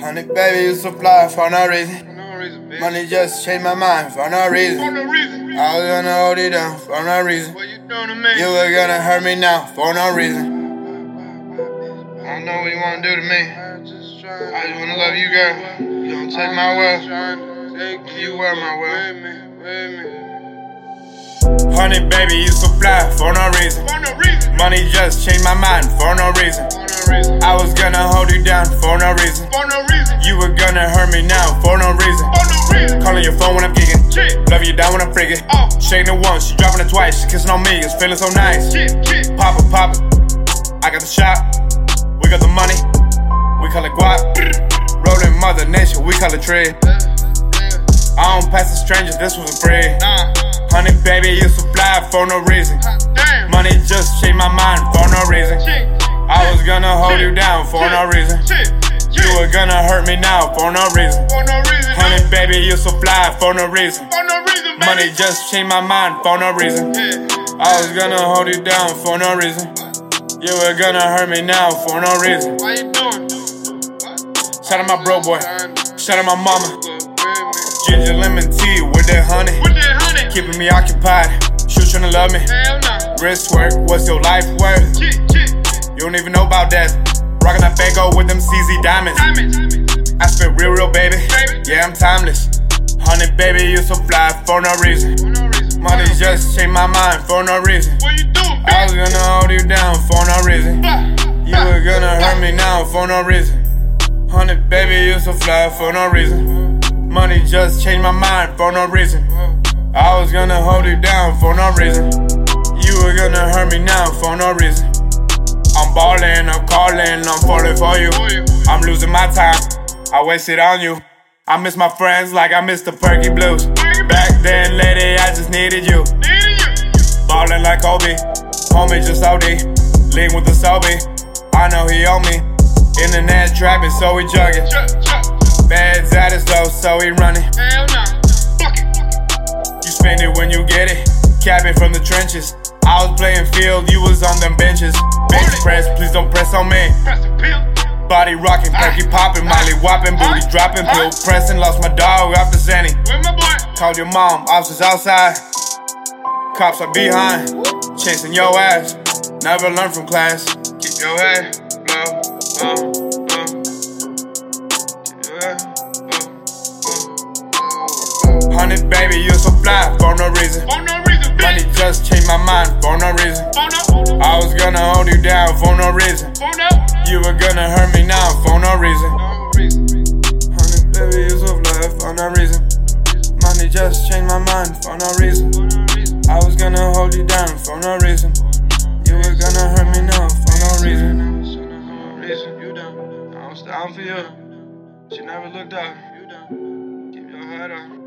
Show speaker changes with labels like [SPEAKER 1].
[SPEAKER 1] Honey, baby, you so fly for no reason.
[SPEAKER 2] For no reason.
[SPEAKER 1] Money just changed my mind for no
[SPEAKER 2] For
[SPEAKER 1] reason.
[SPEAKER 2] no reason.
[SPEAKER 1] I was gonna hold you down for no reason.
[SPEAKER 2] What you doing to me?
[SPEAKER 1] You were gonna hurt me now for no reason.
[SPEAKER 2] I don't know what you wanna do to me. I just wanna love you, girl. You don't take my world. You were my world.
[SPEAKER 1] Honey, baby, you so fly for no reason.
[SPEAKER 2] For no reason.
[SPEAKER 1] Money just changed my mind for no reason.
[SPEAKER 2] Reason.
[SPEAKER 1] I was gonna hold you down for no reason.
[SPEAKER 2] For no reason.
[SPEAKER 1] You were gonna hurt me now for no reason.
[SPEAKER 2] For no reason.
[SPEAKER 1] Calling your phone when I'm gigging.
[SPEAKER 2] Shit.
[SPEAKER 1] Love you down when I'm friggin'. Uh.
[SPEAKER 2] Oh.
[SPEAKER 1] Shaking it once, she dropping it twice. She kissing on me, it's feeling so nice.
[SPEAKER 2] Shit, shit.
[SPEAKER 1] Pop it, pop it. I got the shop. We got the money. We call it guap. Rolling mother nation, we call it trade. I don't pass to strangers, this was a.
[SPEAKER 2] Nah.
[SPEAKER 1] Honey, baby, you so fly for no reason.
[SPEAKER 2] Damn.
[SPEAKER 1] Money just changed my mind for no reason.
[SPEAKER 2] Shit.
[SPEAKER 1] I was gonna hold you down for no reason. You were gonna hurt me now for no reason.
[SPEAKER 2] For no reason.
[SPEAKER 1] Honey, baby, you so fly for no reason.
[SPEAKER 2] For no reason, baby.
[SPEAKER 1] Money just changed my mind for no reason. I was gonna hold you down for no reason. You were gonna hurt me now for no reason.
[SPEAKER 2] Why you doing?
[SPEAKER 1] Shout out my bro boy. Shout out my mama. Ginger lemon tea with that honey.
[SPEAKER 2] that.
[SPEAKER 1] Keeping me occupied. She was tryna love me. Wrist work, what's your life worth? You don't even know about that. Rockin' that Fago with them CZ diamonds.
[SPEAKER 2] Diamonds.
[SPEAKER 1] I spit real, real, baby.
[SPEAKER 2] Baby.
[SPEAKER 1] Yeah, I'm timeless. Honey, baby, you so fly for no reason.
[SPEAKER 2] For no reason.
[SPEAKER 1] Money just changed my mind for no reason.
[SPEAKER 2] What you doing,
[SPEAKER 1] I was gonna hold you down for no reason. You were gonna hurt me now for no reason. Honey, baby, you so fly for no reason. Money just changed my mind for no reason. I was gonna hold you down for no reason. You were gonna hurt me now for no reason. I'm ballin', I'm callin', I'm falling for you. I'm losing my time, I wasted on you. I miss my friends like I miss the perky blues. Back then, lady, I just needed you. Ballin' like Kobe, homie just OD. Lean with the Sobe, I know he owe me. Internet trapping, so we jugging. Beds at his low, so he running. You spend it when you get it. Capping from the trenches. I was playing field, you was on them benches. Please don't press on me.
[SPEAKER 2] The.
[SPEAKER 1] Body rocking, ah. perky popping, Molly ah. whopping, booty ah. dropping, pill pressing. Lost my dog after Xanny.
[SPEAKER 2] Where?
[SPEAKER 1] Called your mom, officers outside. Cops are behind, chasing your ass. Never learn from class.
[SPEAKER 2] Keep your head low, low, low. Keep your head low, low.
[SPEAKER 1] Honey, baby, you're so fly for no reason.
[SPEAKER 2] For no reason,
[SPEAKER 1] gonna hold you down for no reason. You were gonna hurt me now for no reason. Honey, baby, you so fly for no reason. Money just changed my mind for no reason. I was gonna hold you down for no reason. You were gonna hurt me now for no reason.
[SPEAKER 2] You done. I was down for you. She never looked up. You done. Keep your head up. Love.